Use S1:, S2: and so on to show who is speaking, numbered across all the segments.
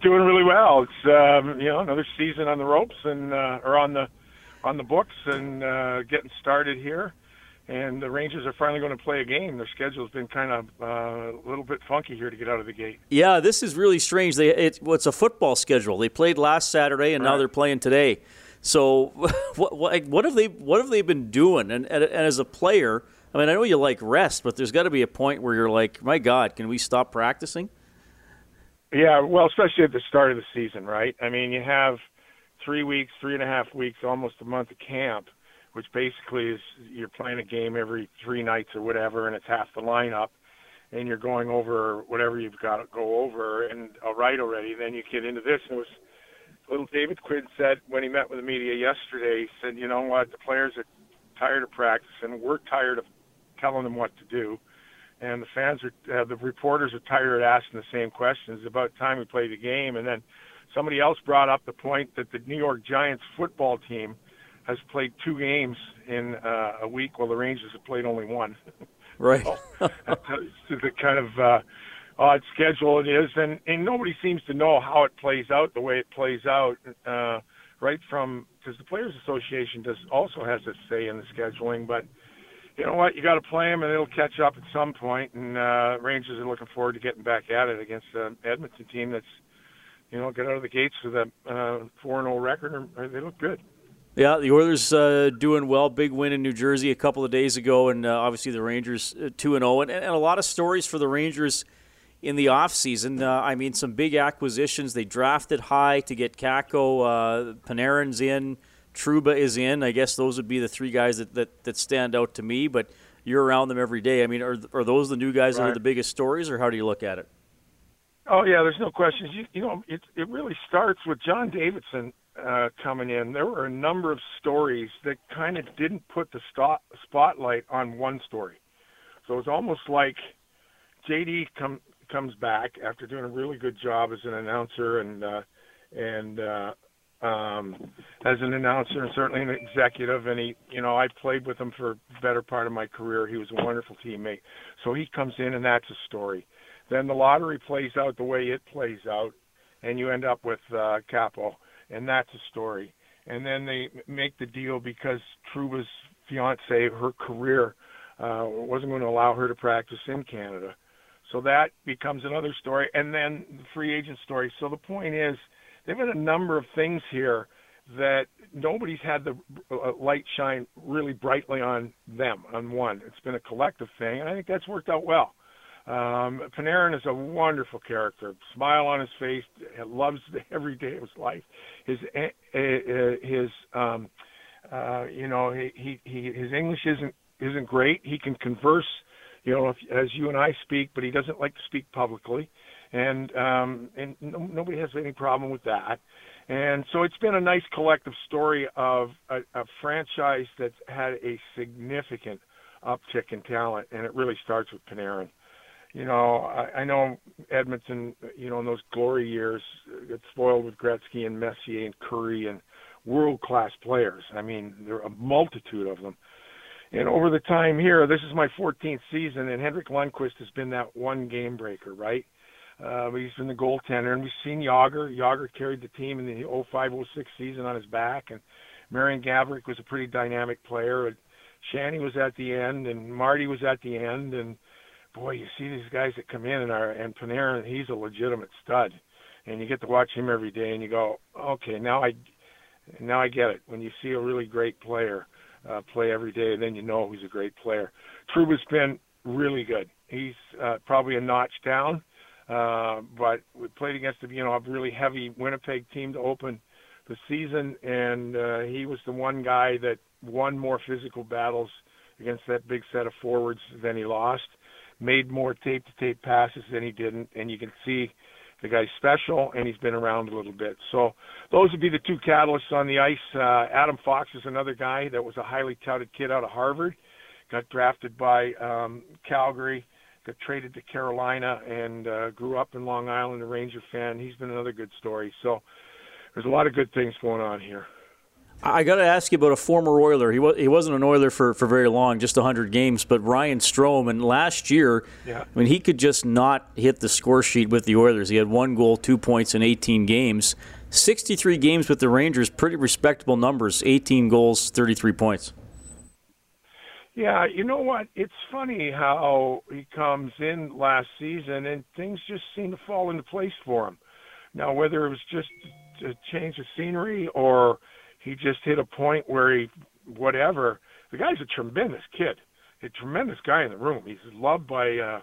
S1: Doing really well. It's um, you know another season on the ropes and uh, or on the on the books and uh, getting started here. And the Rangers are finally going to play a game. Their schedule's been kind of uh, a little bit funky here to get out of the gate.
S2: Yeah, this is really strange. They it, well, it's a football schedule. They played last Saturday and right. now they're playing today. So what, what, what have they what have they been doing? And, and, and as a player, I mean, I know you like rest, but there's got to be a point where you're like, my God, can we stop practicing?
S1: Yeah, well, especially at the start of the season, right? I mean, you have three weeks, three and a half weeks, almost a month of camp, which basically is you're playing a game every three nights or whatever, and it's half the lineup, and you're going over whatever you've got to go over, and all right already. Then you get into this, and it was little David Quinn said when he met with the media yesterday. He said, you know what, the players are tired of practicing. We're tired of telling them what to do and the fans are uh, the reporters are tired of asking the same questions. It's about time we play the game. And then somebody else brought up the point that the New York Giants football team has played two games in uh, a week, while the Rangers have played only one.
S2: Right.
S1: so, the kind of uh, odd schedule it is, and and nobody seems to know how it plays out the way it plays out. Uh, right from because the Players Association does also has a say in the scheduling, but you know what? You got to play them, and it'll catch up at some point. And uh, Rangers are looking forward to getting back at it against the Edmonton team that's, you know, get out of the gates with a uh, four and zero record. Or, they look good.
S2: Yeah, the Oilers uh, doing well. Big win in New Jersey a couple of days ago, and uh, obviously the Rangers uh, two and zero, and a lot of stories for the Rangers in the offseason. Uh, I mean, some big acquisitions. They drafted high to get Kakko. Uh, Panarin's in. Trouba is in. I guess those would be the three guys that, that, that stand out to me, but you're around them every day. I mean, are, are those the new guys right. that are the biggest stories, or how do you look at it?
S1: Oh, yeah, there's no questions. You, you know, it, it really starts with John Davidson uh, coming in. There were a number of stories that kind of didn't put the stop, spotlight on one story. So it's almost like JD come, comes back after doing a really good job as an announcer and uh, and uh, um, as an announcer and certainly an executive. And he, you know, I played with him for better part of my career. He was a wonderful teammate. So he comes in, and that's a story. Then the lottery plays out the way it plays out, and you end up with uh, Kaapo, and that's a story. And then they make the deal because Trouba's fiance, her career, uh, wasn't going to allow her to practice in Canada. So that becomes another story, and then the free agent story. So the point is, they've had a number of things here that nobody's had the uh, light shine really brightly on them on one. It's been a collective thing, and I think that's worked out well. Um, Panarin is a wonderful character, smile on his face, loves every day of his life. His uh, uh, his um, uh, you know he, he his English isn't isn't great. He can converse, you know, if, as you and I speak, but he doesn't like to speak publicly and um, and no, nobody has any problem with that. And so it's been a nice collective story of a, a franchise that's had a significant uptick in talent, and it really starts with Panarin. You know, I, I know Edmonton, you know, in those glory years, got spoiled with Gretzky and Messier and Kurri and world-class players. I mean, there are a multitude of them. And over the time here, this is my 14th season, and Henrik Lundqvist has been that one game breaker, right? Uh, he's been the goaltender, and we've seen Jagr. Jagr carried the team in the 05-06 season on his back, and Marian Gaborik was a pretty dynamic player. And Shanny was at the end, and Marty was at the end, and boy, you see these guys that come in and are and Panarin, he's a legitimate stud, and you get to watch him every day, and you go, okay, now I, now I get it. When you see a really great player uh, play every day, then you know he's a great player. Trouba's been really good. He's uh, probably a notch down uh, but we played against a you know a really heavy Winnipeg team to open the season, and uh, he was the one guy that won more physical battles against that big set of forwards than he lost. Made more tape-to-tape passes than he didn't, and you can see the guy's special, and he's been around a little bit. So those would be the two catalysts on the ice. Uh, Adam Fox is another guy that was a highly touted kid out of Harvard, got drafted by um, Calgary got traded to Carolina and uh, grew up in Long Island, a Ranger fan. He's been another good story. So there's a lot of good things going on here.
S2: I got to ask you about a former Oiler. He was he wasn't an Oiler for, for very long, just 100 games, but Ryan Strome. And last year, yeah. I mean, he could just not hit the score sheet with the Oilers. He had one goal, two points in 18 games. 63 games with the Rangers, pretty respectable numbers. 18 goals, 33 points.
S1: Yeah, you know what? It's funny how he comes in last season and things just seem to fall into place for him. Now, whether it was just a change of scenery or he just hit a point where he, whatever, the guy's a tremendous kid, a tremendous guy in the room. He's loved by uh,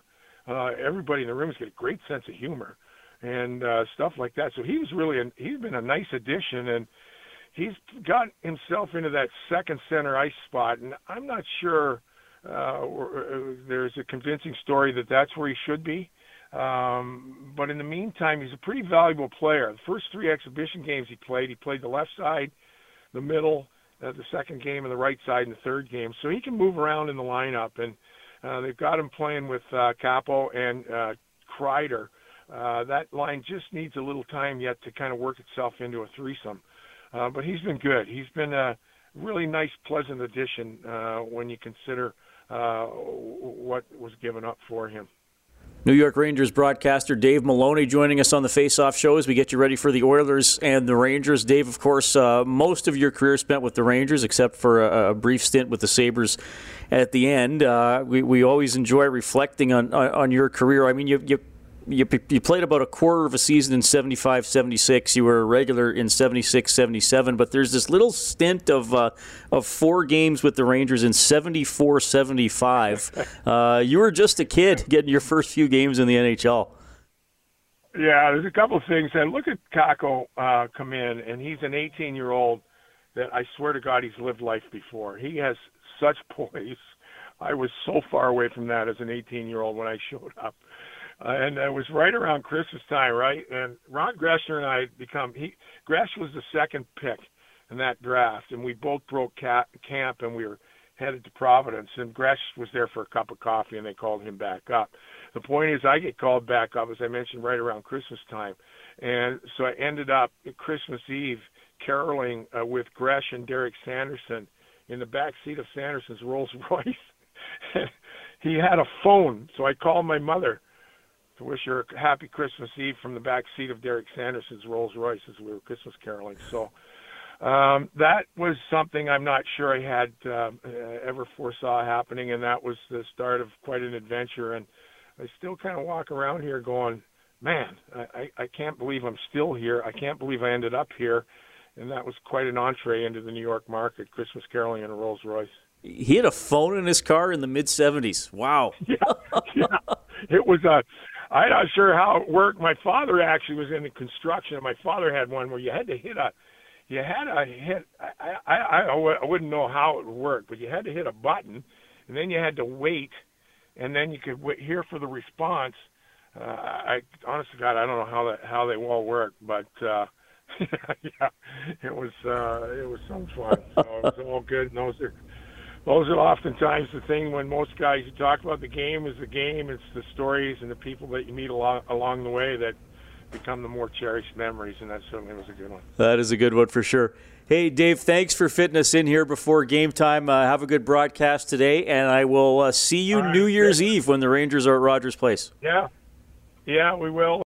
S1: uh, everybody in the room. He's got a great sense of humor and uh, stuff like that. So he was really, a, he's been a nice addition and he's got himself into that second center ice spot, and I'm not sure uh, uh, there's a convincing story that that's where he should be. Um, but in the meantime, he's a pretty valuable player. The first three exhibition games he played, he played the left side, the middle, uh, the second game, and the right side in the third game. So he can move around in the lineup, and uh, they've got him playing with uh, Kaapo and uh, Kreider. Uh, that line just needs a little time yet to kind of work itself into a threesome. Uh, but he's been good. He's been a really nice, pleasant addition uh, when you consider uh, what was given up for him.
S2: New York Rangers broadcaster Dave Maloney joining us on the Face-Off Show as we get you ready for the Oilers and the Rangers. Dave, of course, uh, most of your career spent with the Rangers, except for a, a brief stint with the Sabres at the end. Uh, we, we always enjoy reflecting on, on, on your career. I mean, you, you you, you played about a quarter of a season in 75 76 you were a regular in 76 77 but there's this little stint of uh, of four games with the rangers in 74 75 uh, you were just a kid getting your first few games in the nhl
S1: yeah there's a couple of things. And look at Kakko uh, come in and he's an 18 year old that i swear to god he's lived life before. He has such poise. I was so far away from that as an 18 year old when i showed up uh, and it was right around Christmas time, right? And Ron Greschner and I become he Gresh was the second pick in that draft, and we both broke ca- camp and we were headed to Providence. And Gresh was there for a cup of coffee, and they called him back up. The point is, I get called back up as I mentioned right around Christmas time, and so I ended up Christmas Eve caroling uh, with Gresh and Derek Sanderson in the back seat of Sanderson's Rolls Royce. he had a phone, so I called my mother to wish her a happy Christmas Eve from the back seat of Derek Sanderson's Rolls Royce as we were Christmas caroling. So um, that was something I'm not sure I had uh, ever foresaw happening, and that was the start of quite an adventure. And I still kind of walk around here going, man, I, I can't believe I'm still here. I can't believe I ended up here. And that was quite an entree into the New York market, Christmas caroling in a Rolls Royce.
S2: He had a phone in his car in the mid 70s. Wow.
S1: yeah, yeah. It was a I'm not sure how it worked. My father actually was in the construction, and my father had one where you had to hit a, you had to hit. I I I, I wouldn't know how it worked, but you had to hit a button, and then you had to wait, and then you could wait, hear for the response. Uh, I honestly, God, I don't know how that how they all work, but uh, yeah, it was uh, it was some fun. So it was all good. And those are those are oftentimes the thing when most guys you talk about the game is the game. It's the stories and the people that you meet along along the way that become the more cherished memories, and that certainly was a good one.
S2: That is a good one for sure. Hey, Dave, thanks for fitting us in here before game time. Uh, have a good broadcast today, and I will uh, see you right, New Year's Eve when the Rangers are at Rogers Place.
S1: Yeah, yeah, we will.